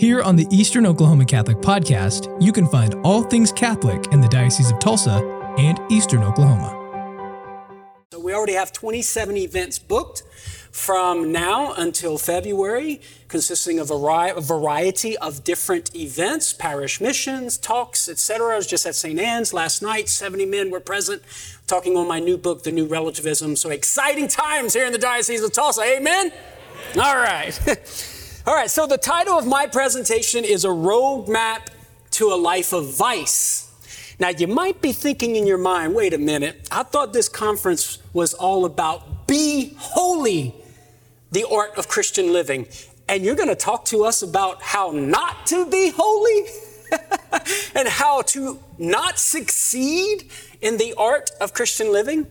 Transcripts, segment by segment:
Here on the Eastern Oklahoma Catholic Podcast, you can find all things Catholic in the Diocese of Tulsa and Eastern Oklahoma. So we already have 27 events booked from now until February, consisting of a variety of different events, parish missions, talks, etc. I was just at St. Anne's last night. 70 men were present talking on my new book, The New Relativism. So exciting times here in the Diocese of Tulsa. Amen? Amen. All right. All right, so the title of my presentation is A Roadmap to a Life of Vice. Now, you might be thinking in your mind, wait a minute, I thought this conference was all about be holy, the art of Christian living. And you're going to talk to us about how not to be holy and how to not succeed in the art of Christian living?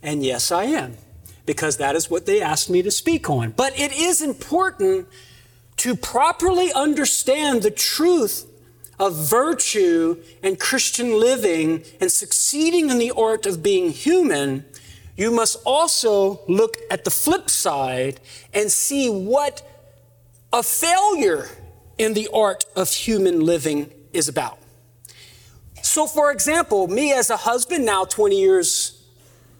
And yes, I am, because that is what they asked me to speak on. But it is important to properly understand the truth of virtue and Christian living and succeeding in the art of being human, you must also look at the flip side and see what a failure in the art of human living is about. So, for example, me as a husband, now 20 years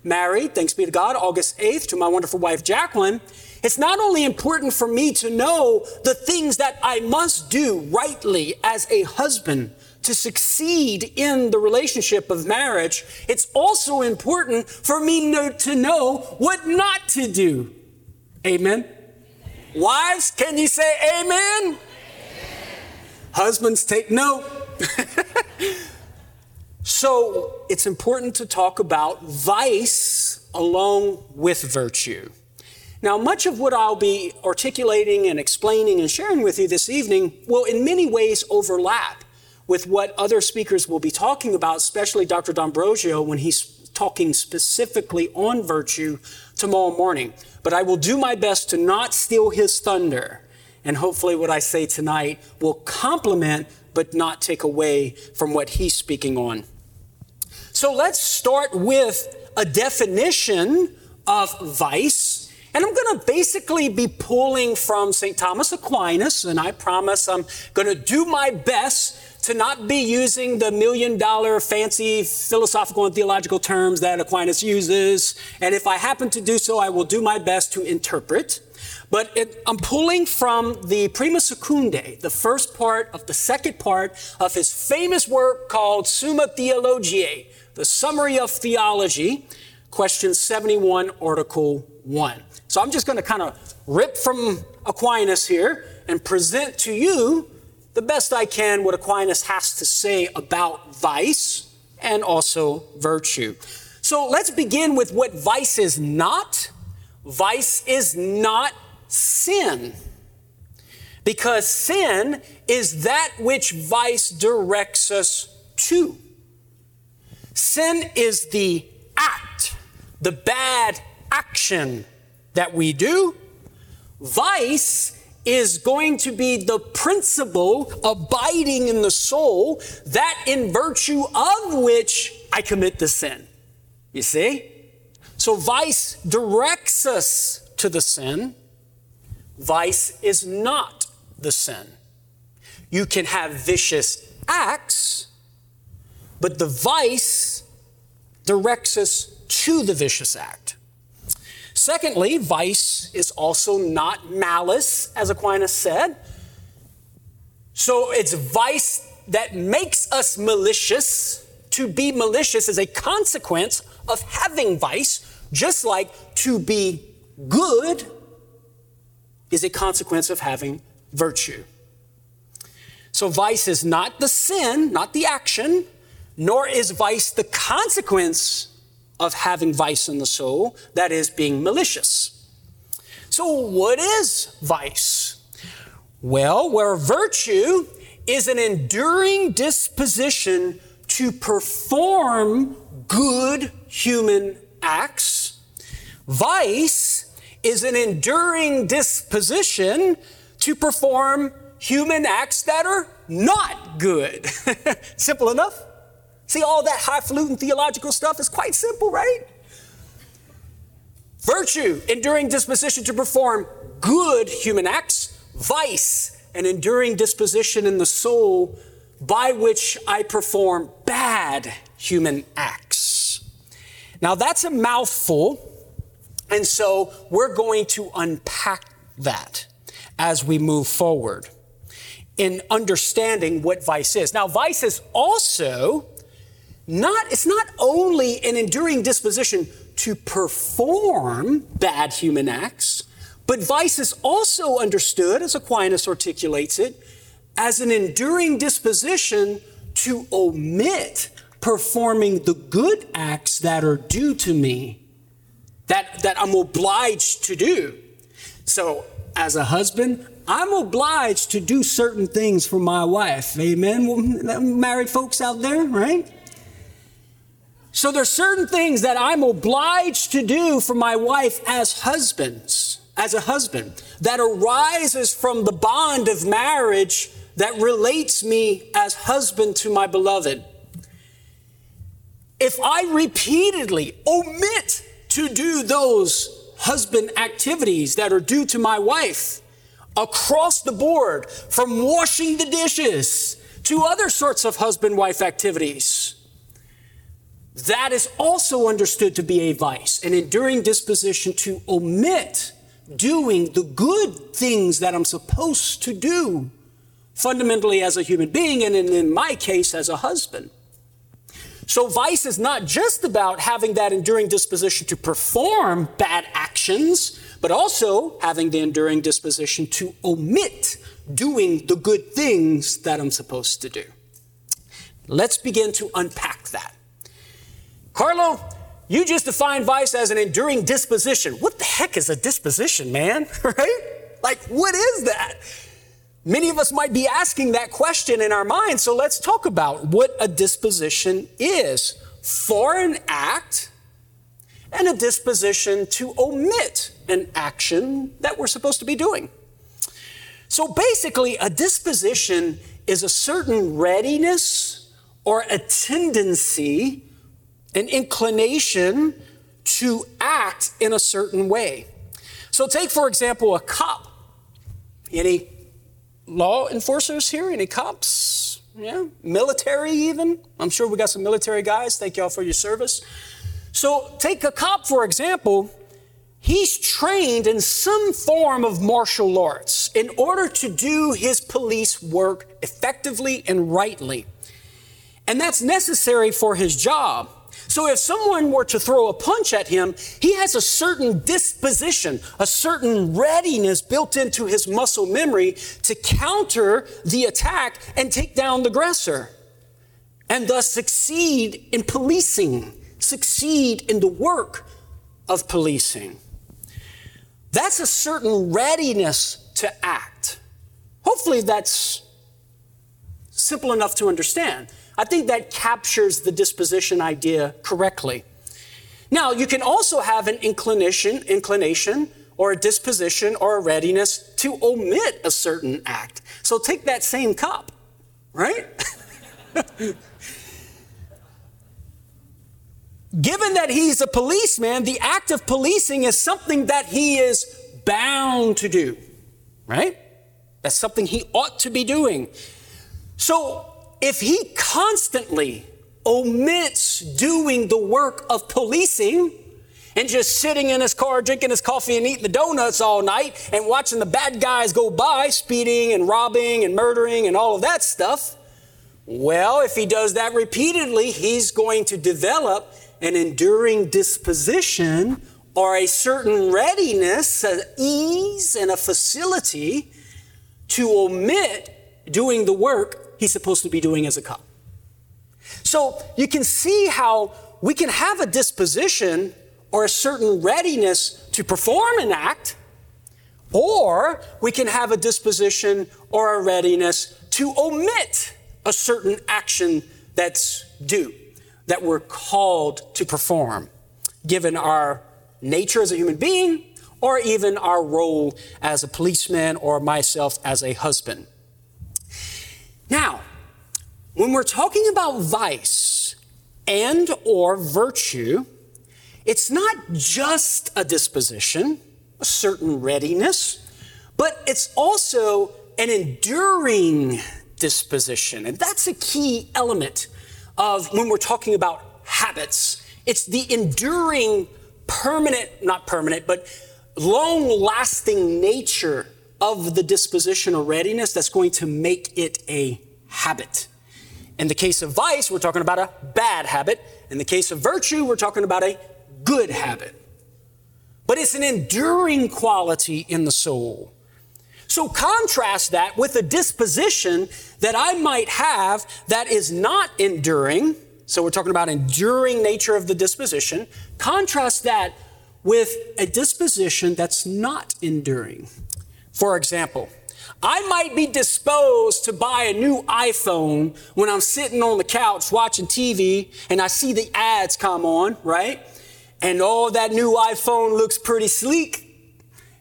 married, thanks be to God, August 8th, to my wonderful wife, Jacqueline, it's not only important for me to know the things that I must do rightly as a husband to succeed in the relationship of marriage, it's also important for me to know what not to do. Amen. Wives, can you say amen? amen. Husbands, take note. so it's important to talk about vice along with virtue. Now, much of what I'll be articulating and explaining and sharing with you this evening will in many ways overlap with what other speakers will be talking about, especially Dr. D'Ambrosio when he's talking specifically on virtue tomorrow morning. But I will do my best to not steal his thunder. And hopefully, what I say tonight will complement but not take away from what he's speaking on. So let's start with a definition of vice and I'm going to basically be pulling from St. Thomas Aquinas, and I promise I'm going to do my best to not be using the million dollar fancy philosophical and theological terms that Aquinas uses. And if I happen to do so, I will do my best to interpret. But it, I'm pulling from the Prima Secundae, the first part of the second part of his famous work called Summa Theologiae, the Summary of Theology, question 71, article 1. So I'm just going to kind of rip from Aquinas here and present to you the best I can what Aquinas has to say about vice and also virtue. So let's begin with what vice is not. Vice is not sin. Because sin is that which vice directs us to. Sin is the act, the bad action that we do. Vice is going to be the principle abiding in the soul, that in virtue of which I commit the sin. You see? So vice directs us to the sin. Vice is not the sin. You can have vicious acts, but the vice directs us to the vicious act. Secondly, vice is also not malice, as Aquinas said. So it's vice that makes us malicious. To be malicious is a consequence of having vice, just like to be good is a consequence of having virtue. So vice is not the sin, not the action, nor is vice the consequence of having vice in the soul, that is, being malicious. So, what is vice? Well, where virtue is an enduring disposition to perform good human acts, vice is an enduring disposition to perform human acts that are not good. Simple enough? See, all that highfalutin theological stuff is quite simple, right? Virtue, enduring disposition to perform good human acts. Vice, an enduring disposition in the soul by which I perform bad human acts. Now, that's a mouthful, and so we're going to unpack that as we move forward in understanding what vice is. Now, vice is also not, it's not only an enduring disposition to perform bad human acts, but vice is also understood, as Aquinas articulates it, as an enduring disposition to omit performing the good acts that are due to me, that, that I'm obliged to do. So, as a husband, I'm obliged to do certain things for my wife. Amen. Married folks out there, right? So there's certain things that I'm obliged to do for my wife as husbands, as a husband, that arises from the bond of marriage that relates me as husband to my beloved. If I repeatedly omit to do those husband activities that are due to my wife across the board, from washing the dishes to other sorts of husband wife activities, that is also understood to be a vice, an enduring disposition to omit doing the good things that I'm supposed to do, fundamentally as a human being, and in, in my case, as a husband. So, vice is not just about having that enduring disposition to perform bad actions, but also having the enduring disposition to omit doing the good things that I'm supposed to do. Let's begin to unpack that. Karlo, you just define vice as an enduring disposition. What the heck is a disposition, man? right? Like, what is that? Many of us might be asking that question in our minds, so let's talk about what a disposition is. For an act and a disposition to omit an action that we're supposed to be doing. So basically, a disposition is a certain readiness or a tendency an inclination to act in a certain way. So, take for example a cop. Any law enforcers here? Any cops? Yeah, military even. I'm sure we got some military guys. Thank y'all for your service. So, take a cop for example. He's trained in some form of martial arts in order to do his police work effectively and rightly. And that's necessary for his job. So if someone were to throw a punch at him, he has a certain disposition, a certain readiness built into his muscle memory to counter the attack and take down the aggressor, and thus succeed in policing, succeed in the work of policing. That's a certain readiness to act. Hopefully, that's simple enough to understand. I think that captures the disposition idea correctly. Now, you can also have an inclination, inclination or a disposition or a readiness to omit a certain act. So take that same cup, right? Given that he's a policeman, the act of policing is something that he is bound to do, right? That's something he ought to be doing. So if he constantly omits doing the work of policing and just sitting in his car drinking his coffee and eating the donuts all night and watching the bad guys go by speeding and robbing and murdering and all of that stuff, well, if he does that repeatedly, he's going to develop an enduring disposition or a certain readiness, an ease, and a facility to omit doing the work he's supposed to be doing as a cop. So you can see how we can have a disposition or a certain readiness to perform an act, or we can have a disposition or a readiness to omit a certain action that's due, that we're called to perform, given our nature as a human being, or even our role as a policeman or myself as a husband. Now, when we're talking about vice and or virtue, it's not just a disposition, a certain readiness, but it's also an enduring disposition. And that's a key element of when we're talking about habits. It's the enduring, permanent, not permanent, but long lasting nature of the disposition or readiness that's going to make it a habit. In the case of vice, we're talking about a bad habit. In the case of virtue, we're talking about a good habit. But it's an enduring quality in the soul. So contrast that with a disposition that I might have that is not enduring. So we're talking about enduring nature of the disposition. Contrast that with a disposition that's not enduring. For example, I might be disposed to buy a new iPhone when I'm sitting on the couch watching TV and I see the ads come on, right? And oh, that new iPhone looks pretty sleek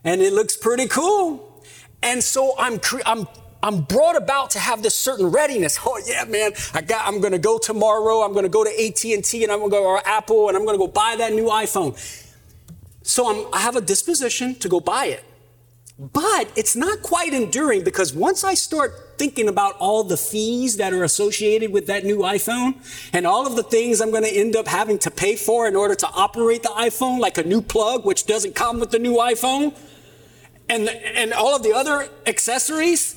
and it looks pretty cool. And so I'm, I'm, I'm brought about to have this certain readiness. Oh yeah, man, I got, I'm going to go tomorrow. I'm going to go to AT&T and I'm going to go to Apple and I'm going to go buy that new iPhone. So I'm, I have a disposition to go buy it. But it's not quite enduring because once I start thinking about all the fees that are associated with that new iPhone and all of the things I'm going to end up having to pay for in order to operate the iPhone, like a new plug, which doesn't come with the new iPhone, and, and all of the other accessories,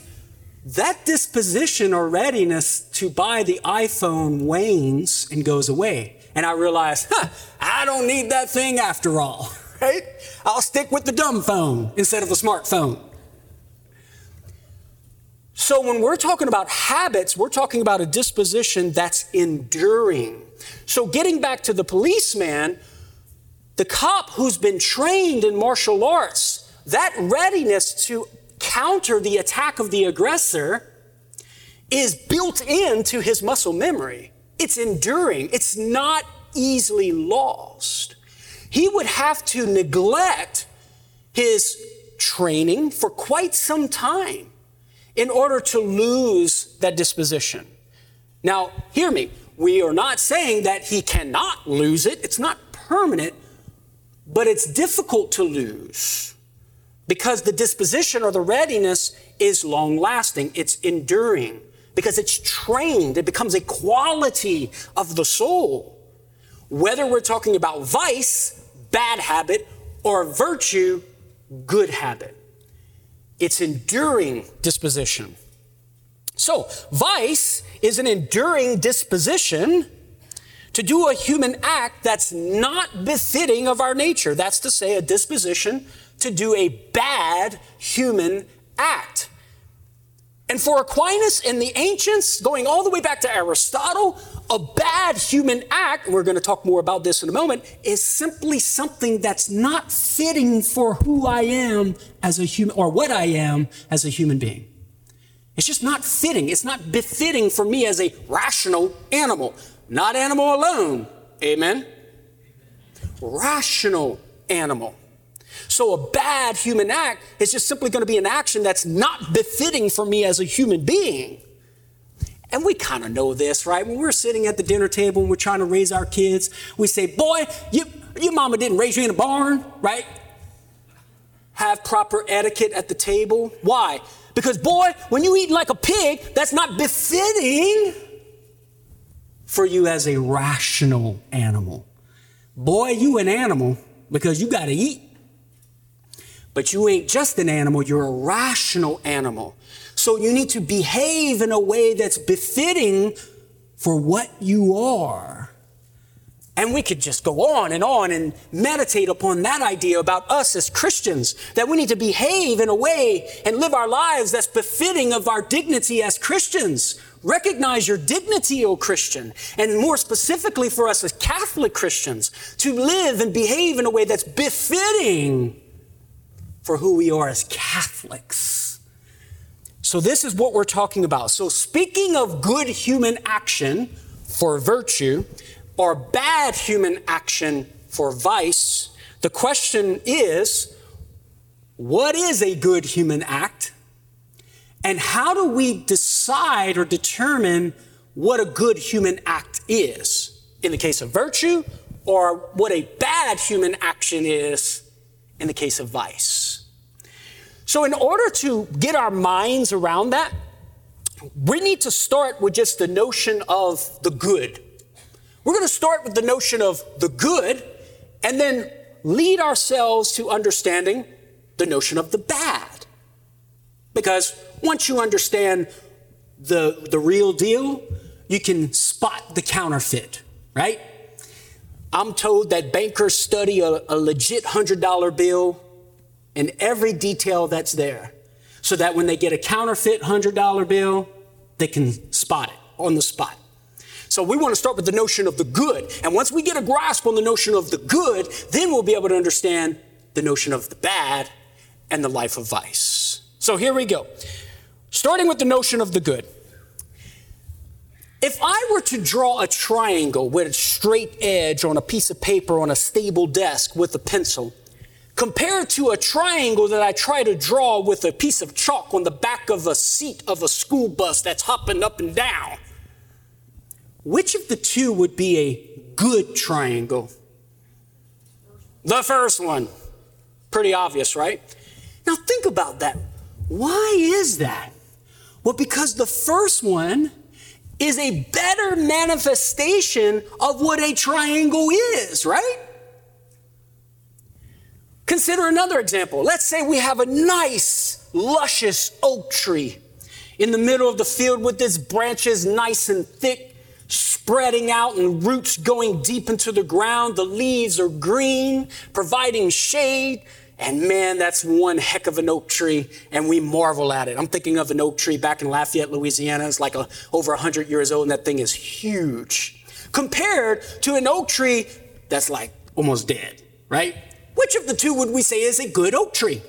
that disposition or readiness to buy the iPhone wanes and goes away. And I realize, huh, I don't need that thing after all right? I'll stick with the dumb phone instead of the smartphone. So when we're talking about habits, we're talking about a disposition that's enduring. So getting back to the policeman, the cop who's been trained in martial arts, that readiness to counter the attack of the aggressor is built into his muscle memory. It's enduring. It's not easily lost he would have to neglect his training for quite some time in order to lose that disposition. Now, hear me. We are not saying that he cannot lose it. It's not permanent, but it's difficult to lose because the disposition or the readiness is long lasting. It's enduring because it's trained. It becomes a quality of the soul. Whether we're talking about vice, bad habit, or virtue, good habit. It's enduring disposition. So, vice is an enduring disposition to do a human act that's not befitting of our nature. That's to say, a disposition to do a bad human act. And for Aquinas and the ancients, going all the way back to Aristotle, a bad human act, and we're going to talk more about this in a moment, is simply something that's not fitting for who I am as a human, or what I am as a human being. It's just not fitting. It's not befitting for me as a rational animal. Not animal alone. Amen? Rational animal. So a bad human act is just simply going to be an action that's not befitting for me as a human being. And we kind of know this, right? When we're sitting at the dinner table and we're trying to raise our kids, we say, Boy, you, your mama didn't raise you in a barn, right? Have proper etiquette at the table. Why? Because, boy, when you eat like a pig, that's not befitting for you as a rational animal. Boy, you an animal because you got to eat. But you ain't just an animal, you're a rational animal. So you need to behave in a way that's befitting for what you are. And we could just go on and on and meditate upon that idea about us as Christians, that we need to behave in a way and live our lives that's befitting of our dignity as Christians. Recognize your dignity, O Christian, and more specifically for us as Catholic Christians, to live and behave in a way that's befitting for who we are as Catholics. So, this is what we're talking about. So, speaking of good human action for virtue or bad human action for vice, the question is what is a good human act? And how do we decide or determine what a good human act is in the case of virtue or what a bad human action is in the case of vice? So, in order to get our minds around that, we need to start with just the notion of the good. We're going to start with the notion of the good and then lead ourselves to understanding the notion of the bad. Because once you understand the, the real deal, you can spot the counterfeit, right? I'm told that bankers study a, a legit $100 bill and every detail that's there so that when they get a counterfeit $100 bill, they can spot it on the spot. So we want to start with the notion of the good. And once we get a grasp on the notion of the good, then we'll be able to understand the notion of the bad and the life of vice. So here we go. Starting with the notion of the good. If I were to draw a triangle with a straight edge on a piece of paper on a stable desk with a pencil, compared to a triangle that I try to draw with a piece of chalk on the back of a seat of a school bus that's hopping up and down, which of the two would be a good triangle? The first one. Pretty obvious, right? Now think about that. Why is that? Well, because the first one is a better manifestation of what a triangle is, right? Consider another example. Let's say we have a nice, luscious oak tree in the middle of the field with its branches nice and thick, spreading out and roots going deep into the ground. The leaves are green, providing shade. And man, that's one heck of an oak tree, and we marvel at it. I'm thinking of an oak tree back in Lafayette, Louisiana. It's like a, over 100 years old, and that thing is huge. Compared to an oak tree that's like almost dead, right? Which of the two would we say is a good oak tree?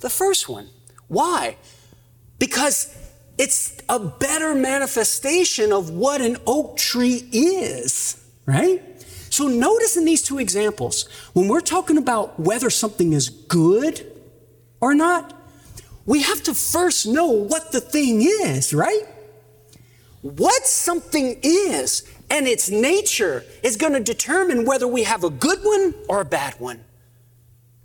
The first one. Why? Because it's a better manifestation of what an oak tree is, right? So notice in these two examples, when we're talking about whether something is good or not, we have to first know what the thing is, right? What something is and its nature is going to determine whether we have a good one or a bad one.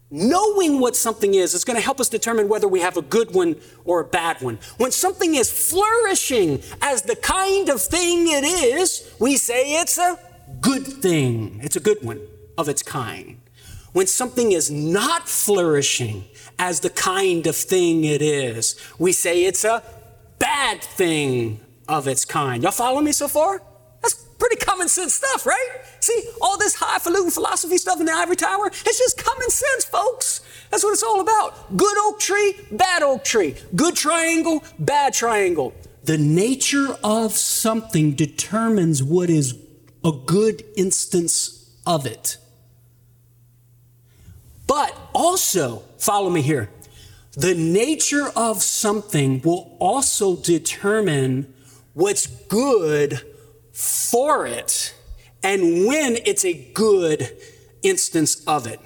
Knowing what something is is going to help us determine whether we have a good one or a bad one. When something is flourishing as the kind of thing it is, we say it's a good thing. It's a good one of its kind. When something is not flourishing as the kind of thing it is, we say it's a bad thing of its kind. Y'all follow me so far? That's pretty common sense stuff, right? See, all this highfalutin philosophy stuff in the ivory tower, it's just common sense, folks. That's what it's all about. Good oak tree, bad oak tree. Good triangle, bad triangle. The nature of something determines what is a good instance of it. But also, follow me here, the nature of something will also determine what's good for it and when it's a good instance of it.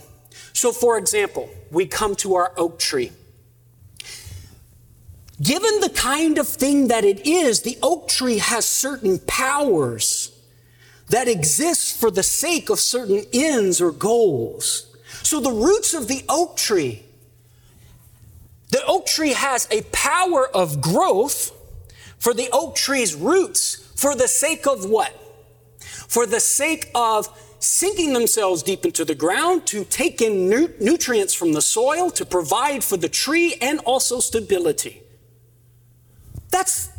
So, for example, we come to our oak tree. Given the kind of thing that it is, the oak tree has certain powers that exists for the sake of certain ends or goals. So the roots of the oak tree, the oak tree has a power of growth for the oak tree's roots for the sake of what? For the sake of sinking themselves deep into the ground to take in nu- nutrients from the soil to provide for the tree and also stability. That's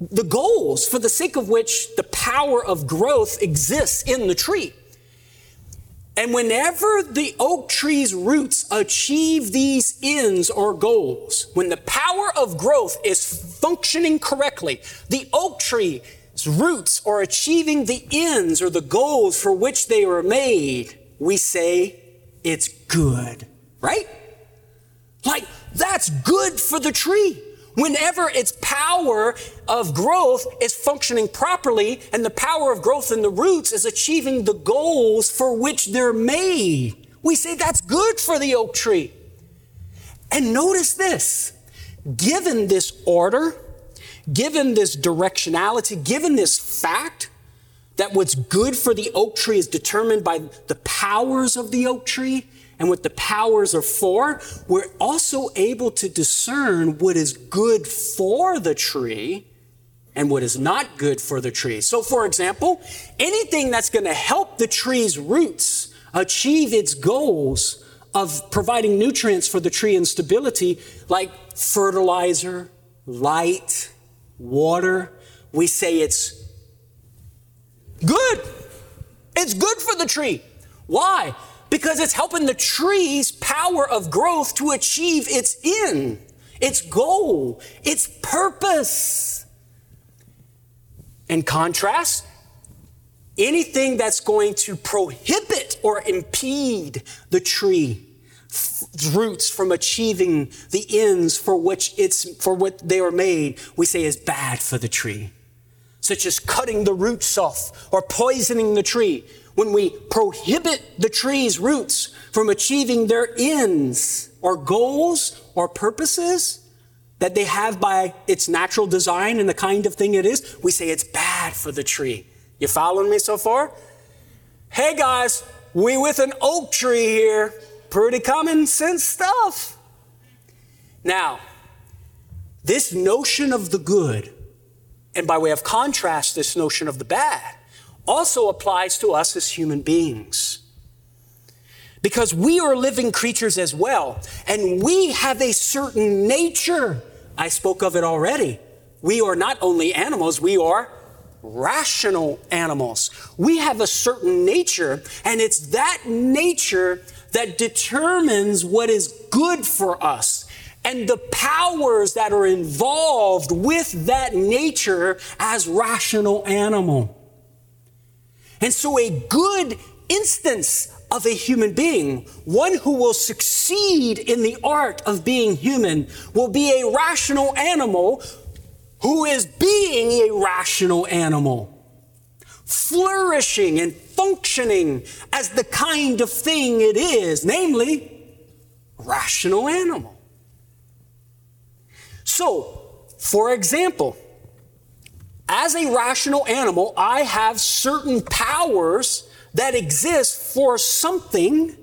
the goals for the sake of which the power of growth exists in the tree. And whenever the oak tree's roots achieve these ends or goals, when the power of growth is functioning correctly, the oak tree's roots are achieving the ends or the goals for which they were made, we say it's good, right? Like, that's good for the tree. Whenever its power of growth is functioning properly and the power of growth in the roots is achieving the goals for which they're made, we say that's good for the oak tree. And notice this given this order, given this directionality, given this fact that what's good for the oak tree is determined by the powers of the oak tree and what the powers are for, we're also able to discern what is good for the tree and what is not good for the tree. So, for example, anything that's going to help the tree's roots achieve its goals of providing nutrients for the tree and stability, like fertilizer, light, water, we say it's good. It's good for the tree. Why? Because it's helping the tree's power of growth to achieve its end, its goal, its purpose. In contrast, anything that's going to prohibit or impede the tree roots from achieving the ends for which it's for what they are made we say is bad for the tree such as cutting the roots off or poisoning the tree when we prohibit the tree's roots from achieving their ends or goals or purposes that they have by its natural design and the kind of thing it is, we say it's bad for the tree. You following me so far? Hey guys, we with an oak tree here. Pretty common sense stuff. Now, this notion of the good, and by way of contrast, this notion of the bad, also applies to us as human beings. Because we are living creatures as well, and we have a certain nature. I spoke of it already. We are not only animals, we are rational animals. We have a certain nature, and it's that nature that determines what is good for us and the powers that are involved with that nature as rational animal. And so a good instance of a human being, one who will succeed in the art of being human, will be a rational animal who is being a rational animal, flourishing and functioning as the kind of thing it is, namely, rational animal. So, for example, as a rational animal, I have certain powers that exist for something.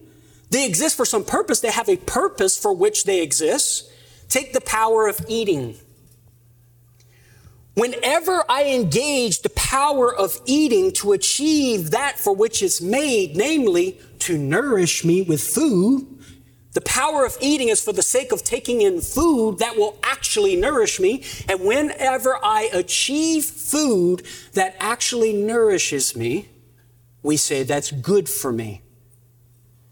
They exist for some purpose. They have a purpose for which they exist. Take the power of eating. Whenever I engage the power of eating to achieve that for which it's made, namely to nourish me with food, the power of eating is for the sake of taking in food that will actually nourish me. And whenever I achieve food that actually nourishes me, we say that's good for me.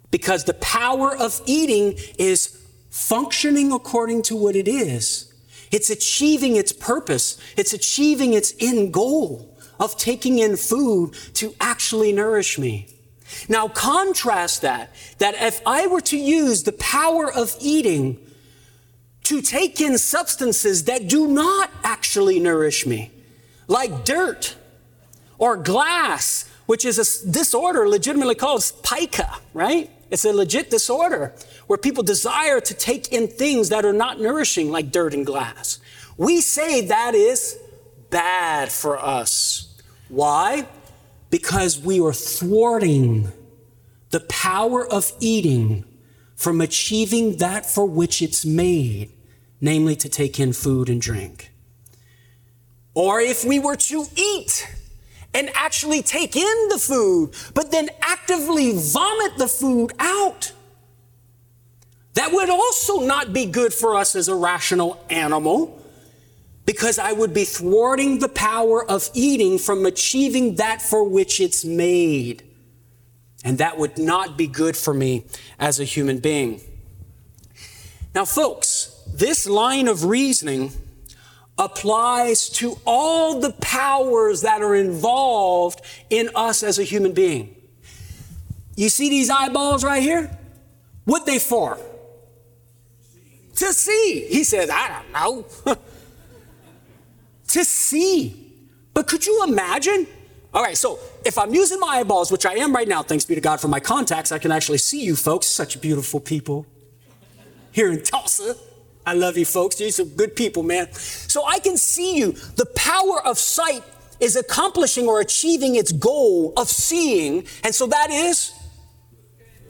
Because the power of eating is functioning according to what it is. It's achieving its purpose. It's achieving its end goal of taking in food to actually nourish me. Now contrast that, that if I were to use the power of eating to take in substances that do not actually nourish me, like dirt or glass, which is a disorder legitimately called pica, right? It's a legit disorder where people desire to take in things that are not nourishing, like dirt and glass. We say that is bad for us. Why? Because we are thwarting the power of eating from achieving that for which it's made, namely to take in food and drink. Or if we were to eat and actually take in the food, but then actively vomit the food out, that would also not be good for us as a rational animal because I would be thwarting the power of eating from achieving that for which it's made. And that would not be good for me as a human being. Now, folks, this line of reasoning applies to all the powers that are involved in us as a human being. You see these eyeballs right here? What they for? To see. He says, I don't know. to see. But could you imagine? All right, so if I'm using my eyeballs, which I am right now, thanks be to God for my contacts, I can actually see you folks, such beautiful people here in Tulsa. I love you folks. You're some good people, man. So I can see you. The power of sight is accomplishing or achieving its goal of seeing. And so that is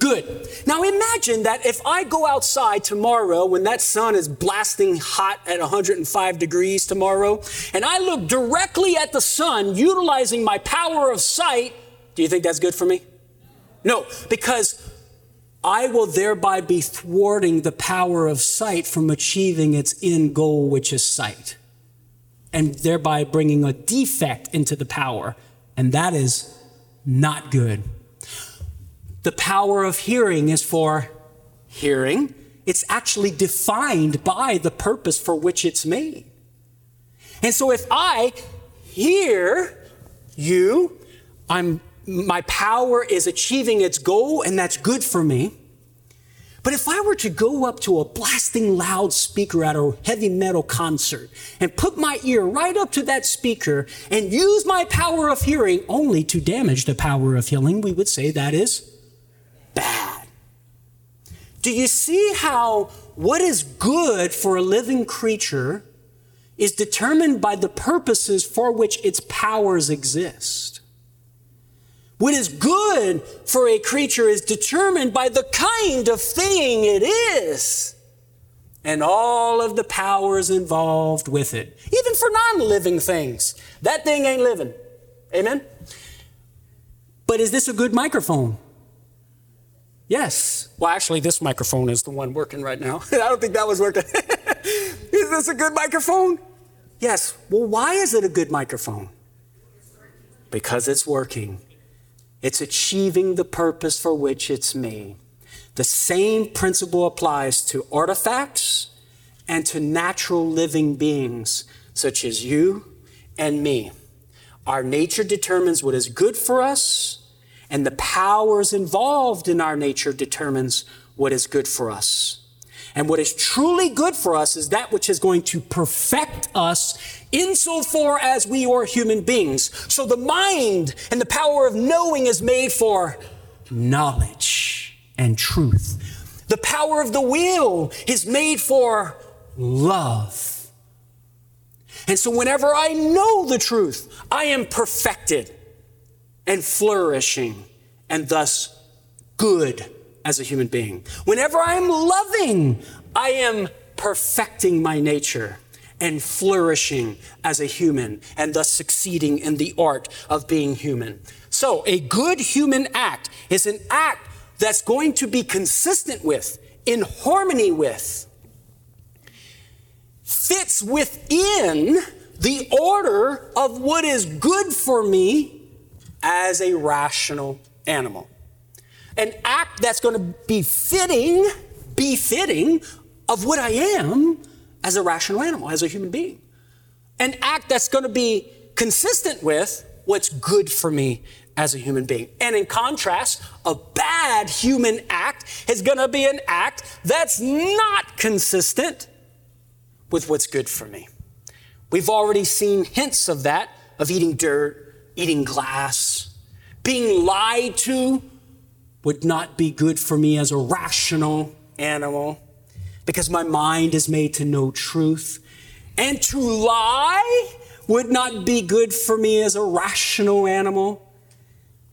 Good. Now imagine that if I go outside tomorrow when that sun is blasting hot at 105 degrees tomorrow, and I look directly at the sun utilizing my power of sight, do you think that's good for me? No, because I will thereby be thwarting the power of sight from achieving its end goal, which is sight, and thereby bringing a defect into the power, and that is not good. The power of hearing is for hearing. It's actually defined by the purpose for which it's made. And so if I hear you, I'm my power is achieving its goal and that's good for me. But if I were to go up to a blasting loud speaker at a heavy metal concert and put my ear right up to that speaker and use my power of hearing only to damage the power of hearing, we would say that is bad. Do you see how what is good for a living creature is determined by the purposes for which its powers exist? What is good for a creature is determined by the kind of thing it is and all of the powers involved with it, even for non living things. That thing ain't living. Amen? But is this a good microphone? Yes. Well, actually, this microphone is the one working right now. I don't think that was working. is this a good microphone? Yes. Well, why is it a good microphone? Because it's working. It's achieving the purpose for which it's made. The same principle applies to artifacts and to natural living beings, such as you and me. Our nature determines what is good for us and the powers involved in our nature determines what is good for us. And what is truly good for us is that which is going to perfect us insofar as we are human beings. So the mind and the power of knowing is made for knowledge and truth. The power of the will is made for love. And so whenever I know the truth, I am perfected and flourishing and thus good as a human being. Whenever I am loving, I am perfecting my nature and flourishing as a human and thus succeeding in the art of being human. So, a good human act is an act that's going to be consistent with, in harmony with, fits within the order of what is good for me as a rational animal. An act that's going to be fitting, befitting of what I am as a rational animal, as a human being. An act that's going to be consistent with what's good for me as a human being. And in contrast, a bad human act is going to be an act that's not consistent with what's good for me. We've already seen hints of that, of eating dirt, eating glass, being lied to would not be good for me as a rational animal because my mind is made to know truth. And to lie would not be good for me as a rational animal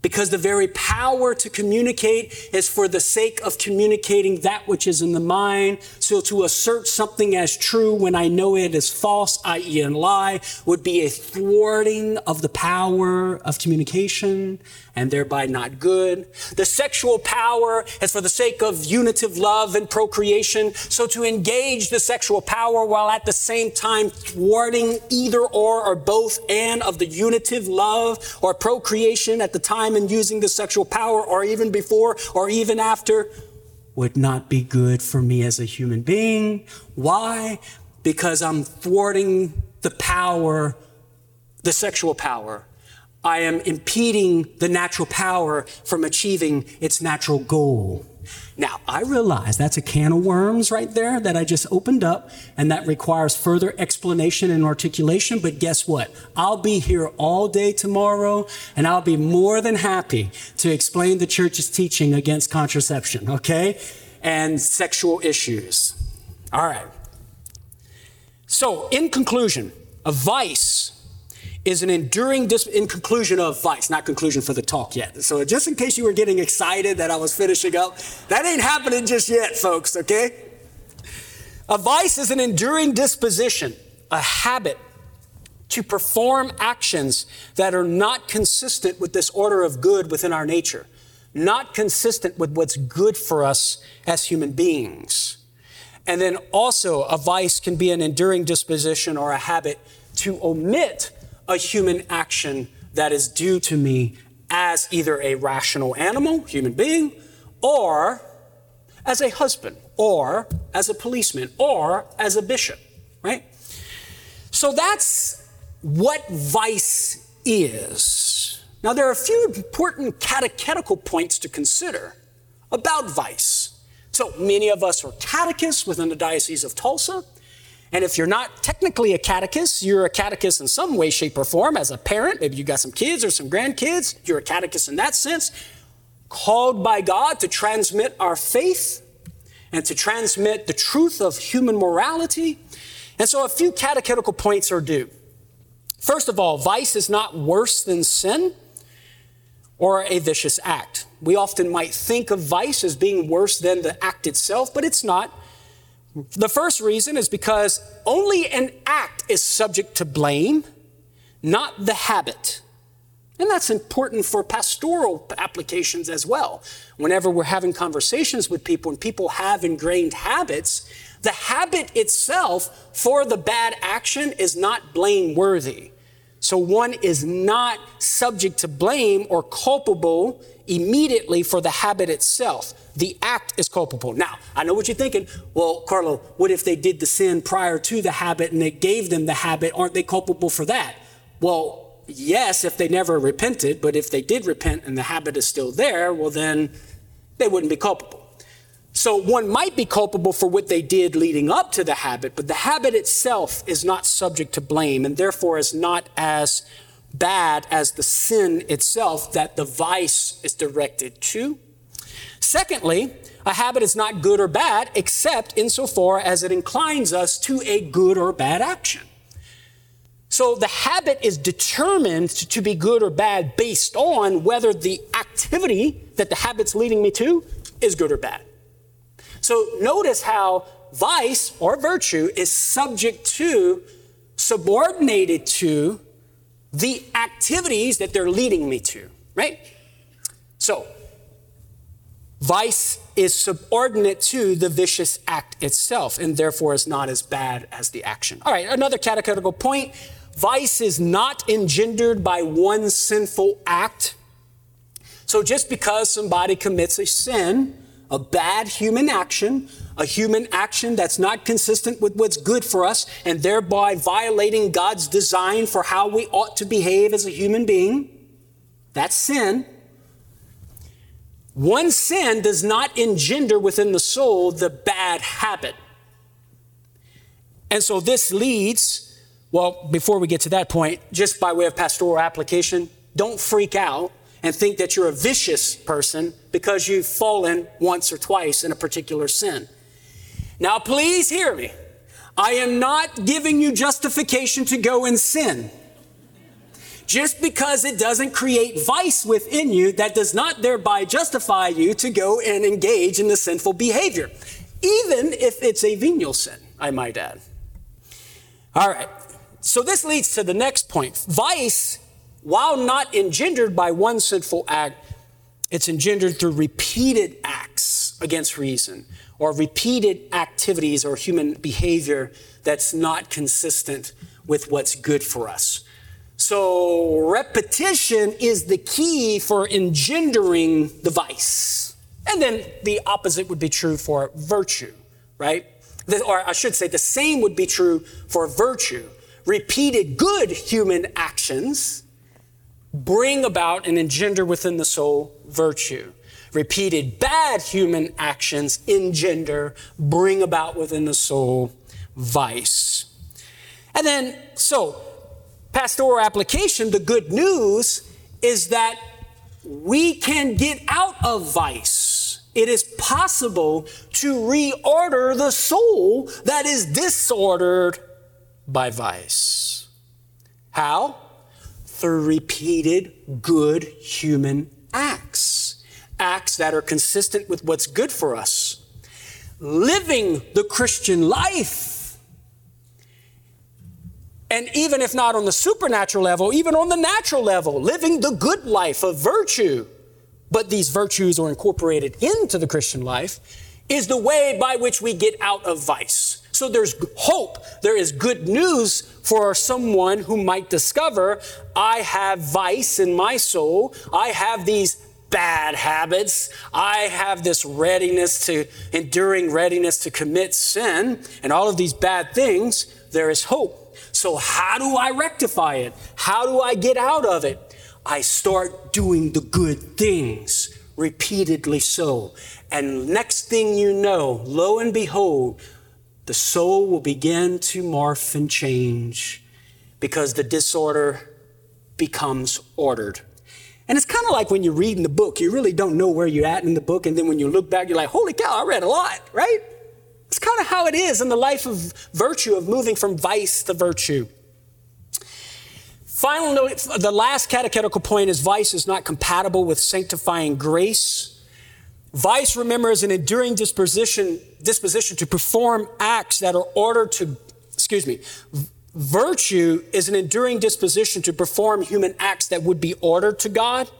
because the very power to communicate is for the sake of communicating that which is in the mind. So to assert something as true when I know it is false, i.e. a lie, would be a thwarting of the power of communication and thereby not good. The sexual power is for the sake of unitive love and procreation. So to engage the sexual power while at the same time thwarting either or or both and of the unitive love or procreation at the time time in using the sexual power or even before or even after would not be good for me as a human being. Why? Because I'm thwarting the power, the sexual power. I am impeding the natural power from achieving its natural goal. Now, I realize that's a can of worms right there that I just opened up, and that requires further explanation and articulation. But guess what? I'll be here all day tomorrow, and I'll be more than happy to explain the church's teaching against contraception, okay? And sexual issues. All right. So, in conclusion, a vice is an enduring dis- in conclusion of vice, not conclusion for the talk yet. So just in case you were getting excited that I was finishing up, that ain't happening just yet, folks, okay? A vice is an enduring disposition, a habit to perform actions that are not consistent with this order of good within our nature, not consistent with what's good for us as human beings. And then also, a vice can be an enduring disposition or a habit to omit a human action that is due to me as either a rational animal, human being, or as a husband, or as a policeman, or as a bishop, right? So that's what vice is. Now, there are a few important catechetical points to consider about vice. So many of us are catechists within the Diocese of Tulsa. And if you're not technically a catechist, you're a catechist in some way, shape, or form as a parent. Maybe you've got some kids or some grandkids. You're a catechist in that sense, called by God to transmit our faith and to transmit the truth of human morality. And so a few catechetical points are due. First of all, vice is not worse than sin or a vicious act. We often might think of vice as being worse than the act itself, but it's not. The first reason is because only an act is subject to blame, not the habit. And that's important for pastoral applications as well. Whenever we're having conversations with people and people have ingrained habits, the habit itself for the bad action is not blameworthy. So one is not subject to blame or culpable immediately for the habit itself. The act is culpable. Now, I know what you're thinking. Well, Karlo, what if they did the sin prior to the habit and they gave them the habit? Aren't they culpable for that? Well, yes, if they never repented, but if they did repent and the habit is still there, well, then they wouldn't be culpable. So one might be culpable for what they did leading up to the habit, but the habit itself is not subject to blame and therefore is not as bad as the sin itself that the vice is directed to. Secondly, a habit is not good or bad except insofar as it inclines us to a good or bad action. So the habit is determined to be good or bad based on whether the activity that the habit's leading me to is good or bad. So notice how vice or virtue is subject to, subordinated to the activities that they're leading me to, right? So, vice is subordinate to the vicious act itself and therefore is not as bad as the action. All right, another catechetical point vice is not engendered by one sinful act. So, just because somebody commits a sin, a bad human action, a human action that's not consistent with what's good for us, and thereby violating God's design for how we ought to behave as a human being. That's sin. One sin does not engender within the soul the bad habit. And so this leads, well, before we get to that point, just by way of pastoral application, don't freak out and think that you're a vicious person because you've fallen once or twice in a particular sin. Now, please hear me. I am not giving you justification to go and sin. Just because it doesn't create vice within you, that does not thereby justify you to go and engage in the sinful behavior, even if it's a venial sin, I might add. All right. So this leads to the next point. Vice, while not engendered by one sinful act, it's engendered through repeated acts against reason or repeated activities or human behavior that's not consistent with what's good for us. So repetition is the key for engendering the vice. And then the opposite would be true for virtue, right? Or I should say the same would be true for virtue. Repeated good human actions bring about and engender within the soul virtue. Repeated bad human actions engender, bring about within the soul vice. And then, so, pastoral application, the good news is that we can get out of vice. It is possible to reorder the soul that is disordered by vice. How? Through repeated good human acts, acts that are consistent with what's good for us. Living the Christian life. And even if not on the supernatural level, even on the natural level, living the good life of virtue, but these virtues are incorporated into the Christian life, is the way by which we get out of vice. So there's hope. There is good news for someone who might discover I have vice in my soul. I have these bad habits. I have this readiness to, enduring readiness to commit sin and all of these bad things. There is hope. So how do I rectify it? How do I get out of it? I start doing the good things repeatedly so. And next thing you know, lo and behold, the soul will begin to morph and change because the disorder becomes ordered. And it's kind of like when you're reading the book, you really don't know where you're at in the book. And then when you look back, you're like, holy cow, I read a lot, right? It's kind of how it is in the life of virtue, of moving from vice to virtue. Final note, the last catechetical point is vice is not compatible with sanctifying grace. Vice, remember, is an enduring disposition, disposition to perform acts that are ordered to, excuse me, virtue is an enduring disposition to perform human acts that would be ordered to God.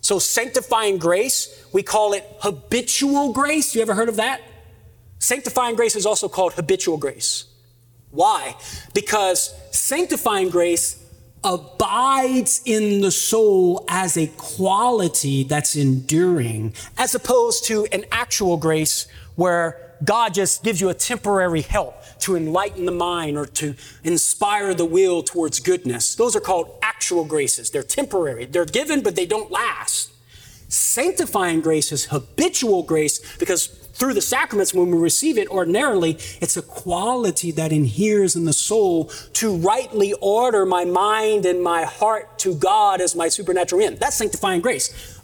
So sanctifying grace, we call it habitual grace. You ever heard of that? Sanctifying grace is also called habitual grace. Why? Because sanctifying grace abides in the soul as a quality that's enduring, as opposed to an actual grace where God just gives you a temporary help to enlighten the mind or to inspire the will towards goodness. Those are called actual graces. They're temporary. They're given, but they don't last. Sanctifying grace is habitual grace because through the sacraments, when we receive it ordinarily, it's a quality that inheres in the soul to rightly order my mind and my heart to God as my supernatural end. That's sanctifying grace.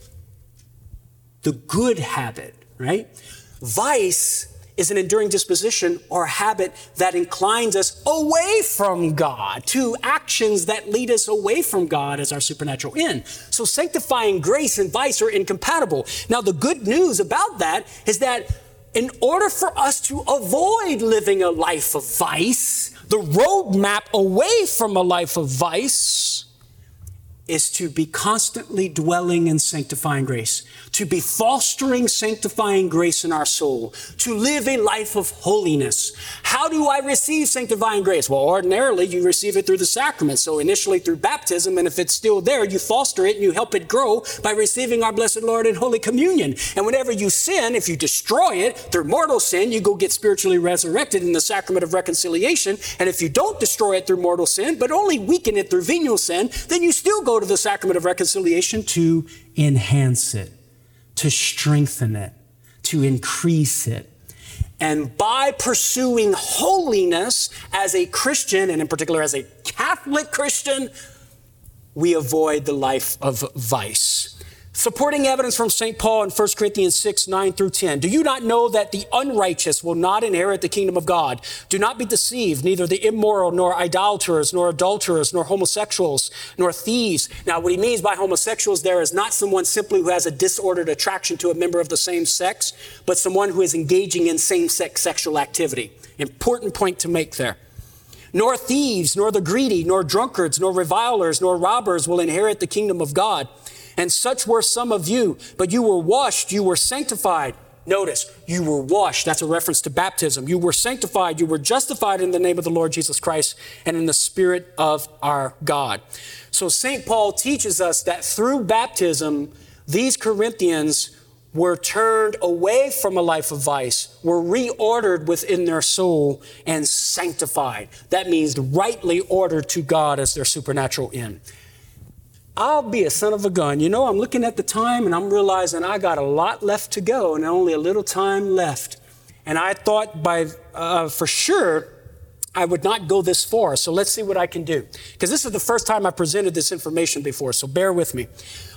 The good habit, right? Vice is an enduring disposition or habit that inclines us away from God to actions that lead us away from God as our supernatural end. So sanctifying grace and vice are incompatible. Now, the good news about that is that in order for us to avoid living a life of vice, the roadmap away from a life of vice is to be constantly dwelling in sanctifying grace, to be fostering sanctifying grace in our soul, to live a life of holiness. How do I receive sanctifying grace? Well, ordinarily you receive it through the sacrament. So initially through baptism, and if it's still there, you foster it and you help it grow by receiving our blessed Lord in Holy Communion. And whenever you sin, if you destroy it through mortal sin, you go get spiritually resurrected in the sacrament of reconciliation. And if you don't destroy it through mortal sin, but only weaken it through venial sin, then you still go to the sacrament of reconciliation to enhance it, to strengthen it, to increase it. And by pursuing holiness as a Christian, and in particular as a Catholic Christian, we avoid the life of vice. Supporting evidence from St. Paul in 1 Corinthians 6, 9 through 10. Do you not know that the unrighteous will not inherit the kingdom of God? Do not be deceived, neither the immoral, nor idolaters, nor adulterers, nor homosexuals, nor thieves. Now, what he means by homosexuals there is not someone simply who has a disordered attraction to a member of the same sex, but someone who is engaging in same sex sexual activity. Important point to make there nor thieves, nor the greedy, nor drunkards, nor revilers, nor robbers will inherit the kingdom of God. And such were some of you, but you were washed, you were sanctified. Notice, you were washed. That's a reference to baptism. You were sanctified, you were justified in the name of the Lord Jesus Christ and in the Spirit of our God. So St. Paul teaches us that through baptism, these Corinthians were turned away from a life of vice, were reordered within their soul and sanctified. That means rightly ordered to God as their supernatural end. I'll be a son of a gun. You know, I'm looking at the time and I'm realizing I got a lot left to go and only a little time left. And I thought by uh, for sure I would not go this far. So let's see what I can do. Because this is the first time I've presented this information before, so bear with me.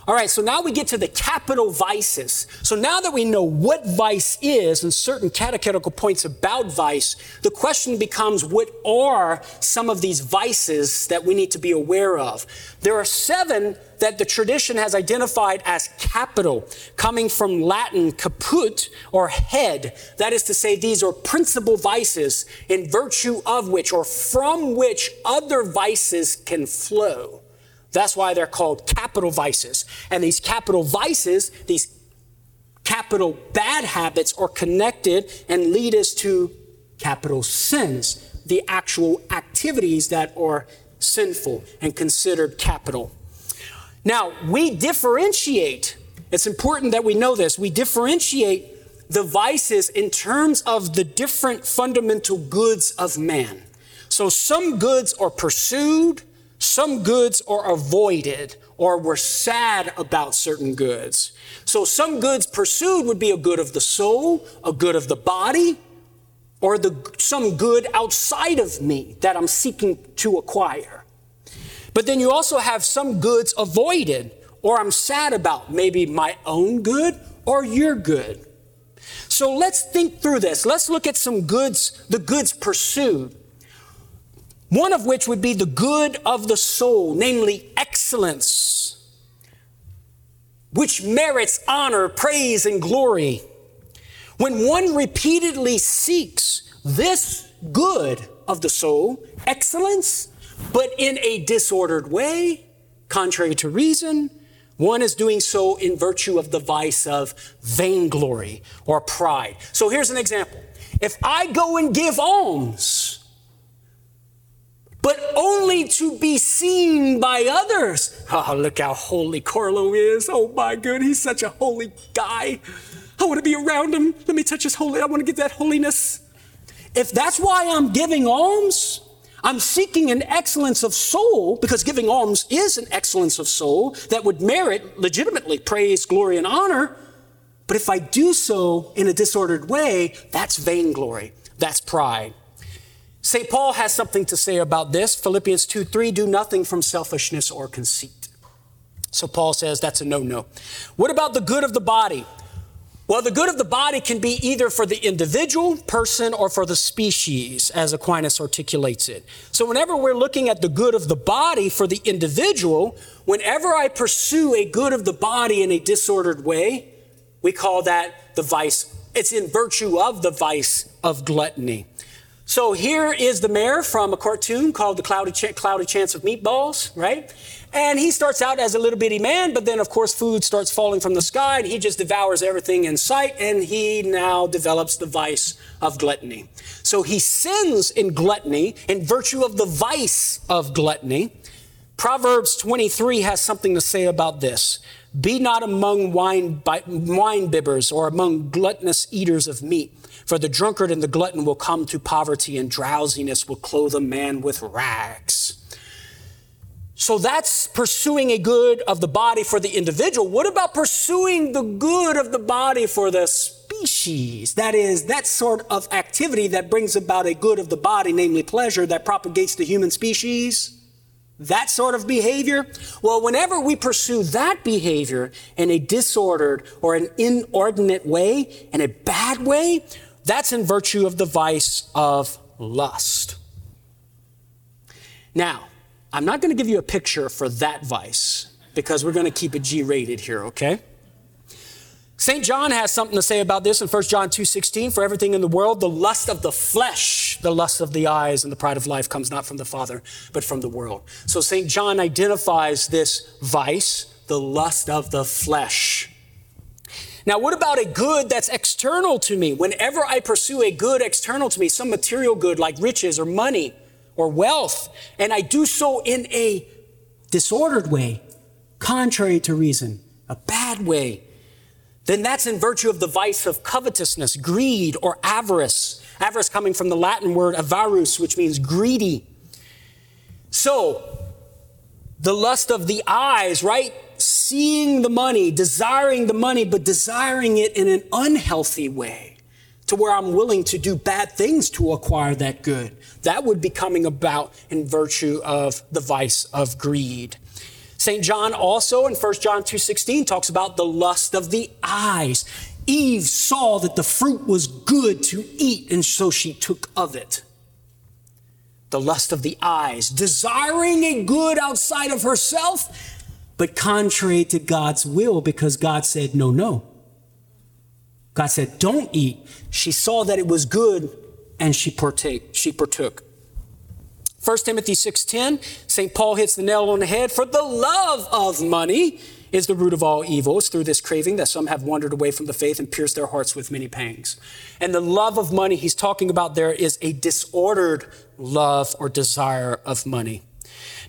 All right, so now we get to the capital vices. So now that we know what vice is and certain catechetical points about vice, the question becomes what are some of these vices that we need to be aware of? There are seven that the tradition has identified as capital, coming from Latin caput or head. That is to say, these are principal vices in virtue of which or from which other vices can flow. That's why they're called capital vices. And these capital vices, these capital bad habits, are connected and lead us to capital sins, the actual activities that are sinful and considered capital. Now, we differentiate, it's important that we know this, we differentiate the vices in terms of the different fundamental goods of man. So some goods are pursued, some goods are avoided or we're sad about certain goods. So some goods pursued would be a good of the soul, a good of the body, or the, some good outside of me that I'm seeking to acquire. But then you also have some goods avoided or I'm sad about, maybe my own good or your good. So let's think through this. Let's look at some goods, the goods pursued. One of which would be the good of the soul, namely excellence, which merits honor, praise, and glory. When one repeatedly seeks this good of the soul, excellence, but in a disordered way, contrary to reason, one is doing so in virtue of the vice of vainglory or pride. So here's an example. If I go and give alms, but only to be seen by others. Oh, look how holy Karlo is. Oh my good, he's such a holy guy. I want to be around him. Let me touch his holy. I want to get that holiness. If that's why I'm giving alms, I'm seeking an excellence of soul because giving alms is an excellence of soul that would merit legitimately praise, glory, and honor. But if I do so in a disordered way, that's vainglory. That's pride. St. Paul has something to say about this. Philippians 2 3 do nothing from selfishness or conceit. So Paul says that's a no no. What about the good of the body? Well, the good of the body can be either for the individual person or for the species, as Aquinas articulates it. So, whenever we're looking at the good of the body for the individual, whenever I pursue a good of the body in a disordered way, we call that the vice. It's in virtue of the vice of gluttony. So here is the mayor from a cartoon called The Cloudy, Ch- Cloudy Chance of Meatballs, right? And he starts out as a little bitty man, but then, of course, food starts falling from the sky and he just devours everything in sight. And he now develops the vice of gluttony. So he sins in gluttony in virtue of the vice of gluttony. Proverbs 23 has something to say about this. Be not among wine, wine bibbers or among gluttonous eaters of meat for the drunkard and the glutton will come to poverty, and drowsiness will clothe a man with rags. So that's pursuing a good of the body for the individual. What about pursuing the good of the body for the species? That is, that sort of activity that brings about a good of the body, namely pleasure, that propagates the human species. That sort of behavior? Well, whenever we pursue that behavior in a disordered or an inordinate way, in a bad way, that's in virtue of the vice of lust. Now, I'm not going to give you a picture for that vice because we're going to keep it G rated here, okay? St. John has something to say about this in 1 John 2:16 for everything in the world the lust of the flesh the lust of the eyes and the pride of life comes not from the father but from the world. So St. John identifies this vice the lust of the flesh. Now, what about a good that's external to me? Whenever I pursue a good external to me, some material good like riches or money or wealth, and I do so in a disordered way, contrary to reason, a bad way, then that's in virtue of the vice of covetousness, greed, or avarice. Avarice coming from the Latin word avarus, which means greedy. So, the lust of the eyes, right? Seeing the money, desiring the money, but desiring it in an unhealthy way. to where I'm willing to do bad things to acquire that good. That would be coming about in virtue of the vice of greed. St. John also in 1 John 2:16 talks about the lust of the eyes. Eve saw that the fruit was good to eat and so she took of it. The lust of the eyes, desiring a good outside of herself, but contrary to God's will because God said no, no. God said, don't eat. She saw that it was good and she partake, she partook. 1 Timothy 6:10, St. Paul hits the nail on the head for the love of money is the root of all evils through this craving that some have wandered away from the faith and pierced their hearts with many pangs. And the love of money he's talking about there is a disordered love or desire of money.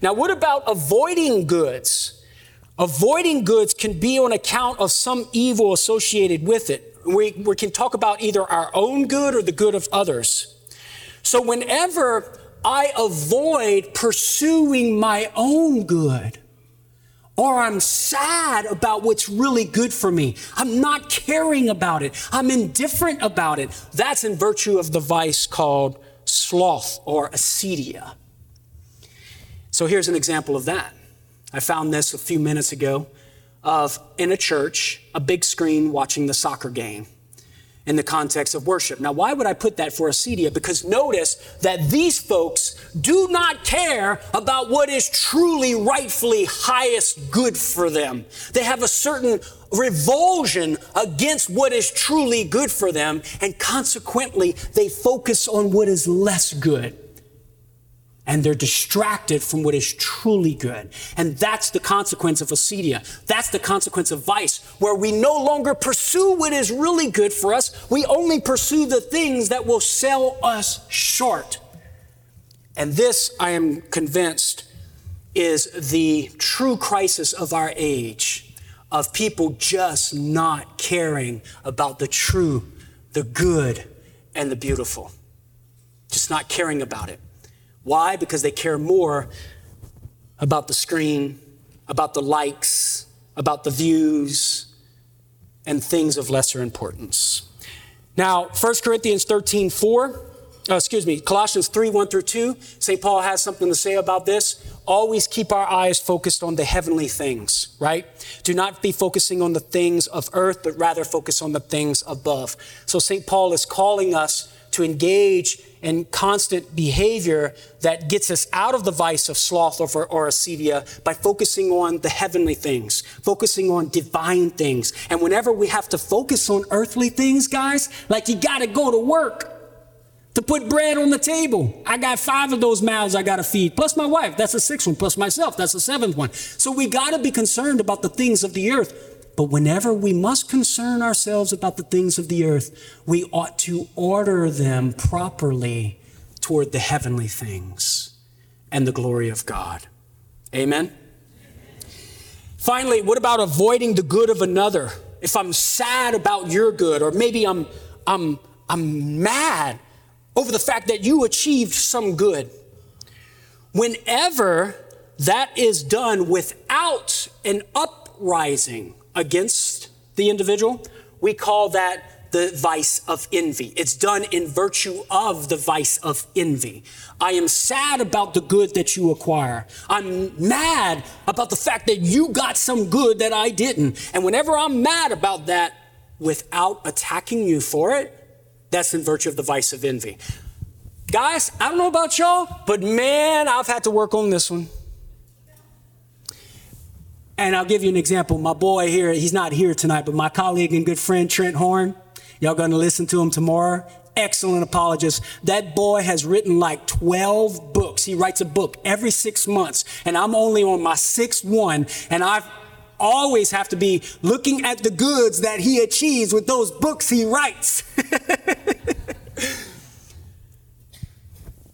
Now, what about avoiding goods? Avoiding goods can be on account of some evil associated with it we, we can talk about either our own good or the good of others. So whenever I avoid pursuing my own good, or I'm sad about what's really good for me. I'm not caring about it. I'm indifferent about it. That's in virtue of the vice called sloth or acedia. So here's an example of that. I found this a few minutes ago of in a church, a big screen watching the soccer game in the context of worship. Now, why would I put that for acedia? Because notice that these folks do not care about what is truly, rightfully highest good for them. They have a certain revulsion against what is truly good for them, and consequently, they focus on what is less good and they're distracted from what is truly good. And that's the consequence of acedia. That's the consequence of vice, where we no longer pursue what is really good for us. We only pursue the things that will sell us short. And this, I am convinced, is the true crisis of our age of people just not caring about the true, the good, and the beautiful. Just not caring about it. Why? Because they care more about the screen, about the likes, about the views, and things of lesser importance. Now, 1 Corinthians 13, 4, uh, excuse me, Colossians 3, 1 through 2, St. Paul has something to say about this. Always keep our eyes focused on the heavenly things, right? Do not be focusing on the things of earth, but rather focus on the things above. So St. Paul is calling us to engage in constant behavior that gets us out of the vice of sloth or, or acedia by focusing on the heavenly things, focusing on divine things. And whenever we have to focus on earthly things, guys, like you got to go to work to put bread on the table. I got five of those mouths I got to feed, plus my wife. That's the sixth one, plus myself. That's the seventh one. So we got to be concerned about the things of the earth. But whenever we must concern ourselves about the things of the earth, we ought to order them properly toward the heavenly things and the glory of God. Amen? Finally, what about avoiding the good of another? If I'm sad about your good, or maybe I'm, I'm, I'm mad over the fact that you achieved some good. Whenever that is done without an uprising against the individual, we call that the vice of envy. It's done in virtue of the vice of envy. I am sad about the good that you acquire. I'm mad about the fact that you got some good that I didn't. And whenever I'm mad about that without attacking you for it, that's in virtue of the vice of envy. Guys, I don't know about y'all, but man, I've had to work on this one. And I'll give you an example. My boy here, he's not here tonight, but my colleague and good friend Trent Horn, y'all gonna listen to him tomorrow. Excellent apologist. That boy has written like 12 books. He writes a book every six months, and I'm only on my sixth one, and I've always have to be looking at the goods that he achieves with those books he writes.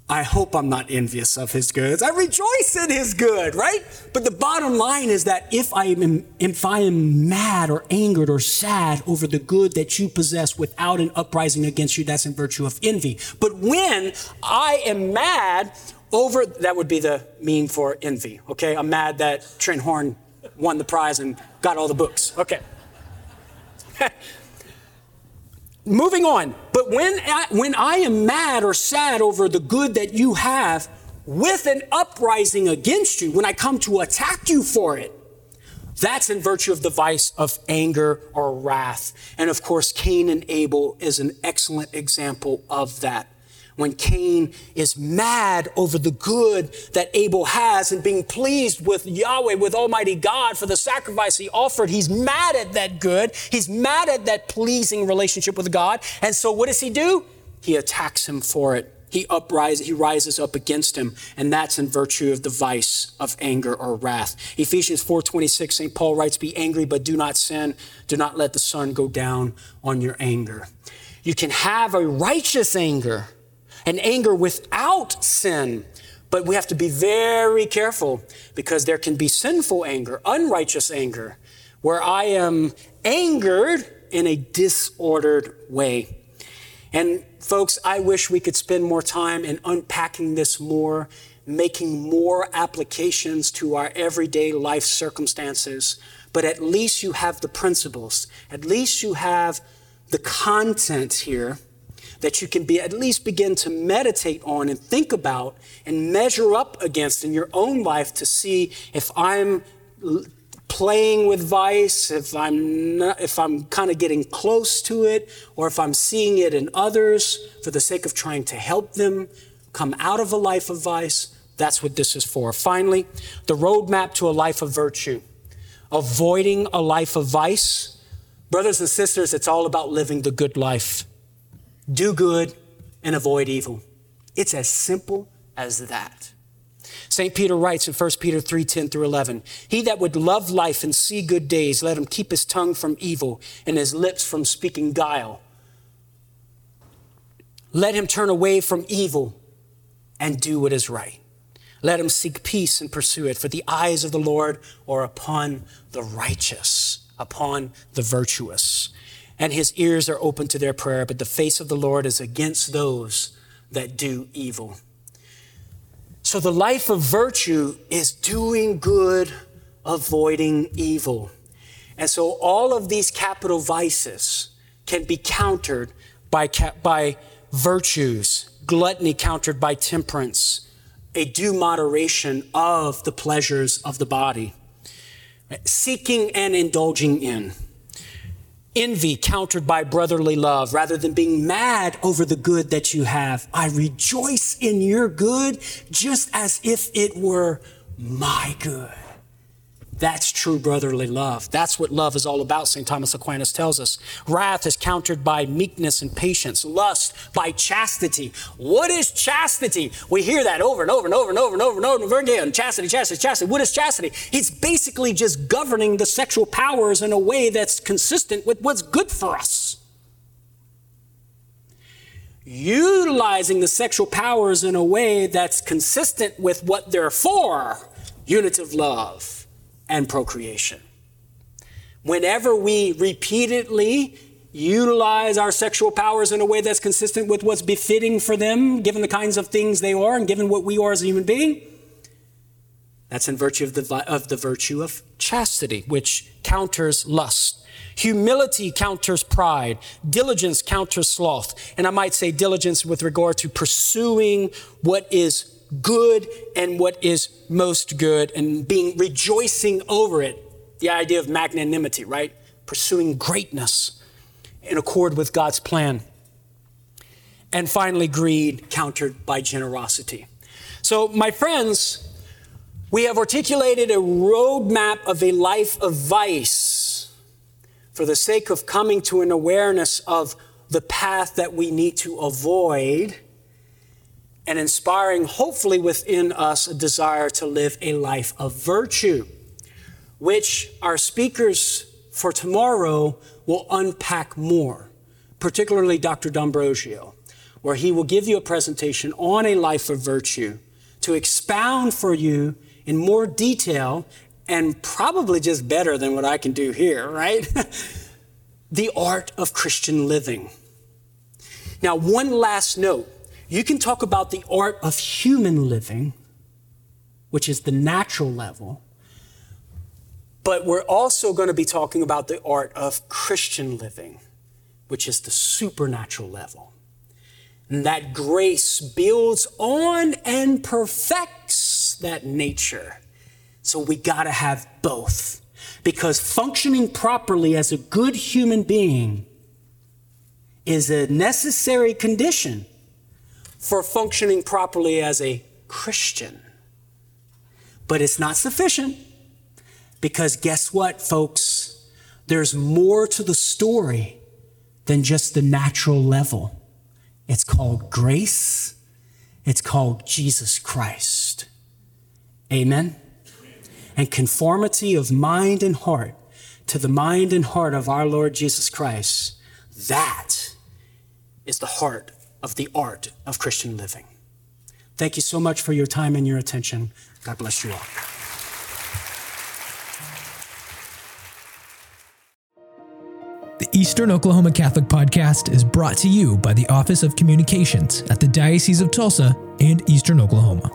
I hope I'm not envious of his goods. I rejoice in his good, right? But the bottom line is that if I am, if I am mad or angered or sad over the good that you possess without an uprising against you, that's in virtue of envy. But when I am mad over, that would be the mean for envy, okay? I'm mad that Trent Horn won the prize and got all the books, okay. moving on. But when I, when I am mad or sad over the good that you have, with an uprising against you, when I come to attack you for it, that's in virtue of the vice of anger or wrath. And of course, Cain and Abel is an excellent example of that. When Cain is mad over the good that Abel has and being pleased with Yahweh, with Almighty God for the sacrifice he offered, he's mad at that good. He's mad at that pleasing relationship with God. And so what does he do? He attacks him for it he uprises, he rises up against him, and that's in virtue of the vice of anger or wrath. Ephesians 4:26, St. Paul writes, "Be angry, but do not sin. Do not let the sun go down on your anger." You can have a righteous anger, an anger without sin. But we have to be very careful because there can be sinful anger, unrighteous anger, where I am angered in a disordered way. And folks, I wish we could spend more time in unpacking this more, making more applications to our everyday life circumstances. But at least you have the principles. At least you have the content here that you can be at least begin to meditate on and think about and measure up against in your own life to see if I'm playing with vice, if I'm not, if I'm kind of getting close to it, or if I'm seeing it in others for the sake of trying to help them come out of a life of vice, that's what this is for. Finally, the roadmap to a life of virtue. Avoiding a life of vice. Brothers and sisters, it's all about living the good life. Do good and avoid evil. It's as simple as that. St. Peter writes in 1 Peter 3 10 through 11 He that would love life and see good days, let him keep his tongue from evil and his lips from speaking guile. Let him turn away from evil and do what is right. Let him seek peace and pursue it, for the eyes of the Lord are upon the righteous, upon the virtuous. And his ears are open to their prayer, but the face of the Lord is against those that do evil. So the life of virtue is doing good, avoiding evil. And so all of these capital vices can be countered by, by virtues, gluttony countered by temperance, a due moderation of the pleasures of the body, seeking and indulging in envy countered by brotherly love rather than being mad over the good that you have. I rejoice in your good just as if it were my good. That's true brotherly love. That's what love is all about, St. Thomas Aquinas tells us. Wrath is countered by meekness and patience, lust by chastity. What is chastity? We hear that over and over and over and over and over and over again. Chastity, chastity, chastity. What is chastity? It's basically just governing the sexual powers in a way that's consistent with what's good for us. Utilizing the sexual powers in a way that's consistent with what they're for unitive love and procreation. Whenever we repeatedly utilize our sexual powers in a way that's consistent with what's befitting for them, given the kinds of things they are and given what we are as a human being, that's in virtue of the, of the virtue of chastity, which counters lust. Humility counters pride. Diligence counters sloth. And I might say diligence with regard to pursuing what is good and what is most good and being rejoicing over it. The idea of magnanimity, right? Pursuing greatness in accord with God's plan. And finally, greed countered by generosity. So, my friends, we have articulated a roadmap of a life of vice for the sake of coming to an awareness of the path that we need to avoid and inspiring, hopefully, within us a desire to live a life of virtue, which our speakers for tomorrow will unpack more, particularly Dr. D'Ambrosio, where he will give you a presentation on a life of virtue to expound for you in more detail and probably just better than what I can do here, right? the art of Christian living. Now, one last note you can talk about the art of human living, which is the natural level, but we're also going to be talking about the art of Christian living, which is the supernatural level. And that grace builds on and perfects that nature. So we got to have both. Because functioning properly as a good human being is a necessary condition for functioning properly as a Christian. But it's not sufficient because guess what, folks? There's more to the story than just the natural level. It's called grace. It's called Jesus Christ. Amen. And conformity of mind and heart to the mind and heart of our Lord Jesus Christ. That is the heart of the art of Christian living. Thank you so much for your time and your attention. God bless you all. The Eastern Oklahoma Catholic Podcast is brought to you by the Office of Communications at the Diocese of Tulsa and Eastern Oklahoma.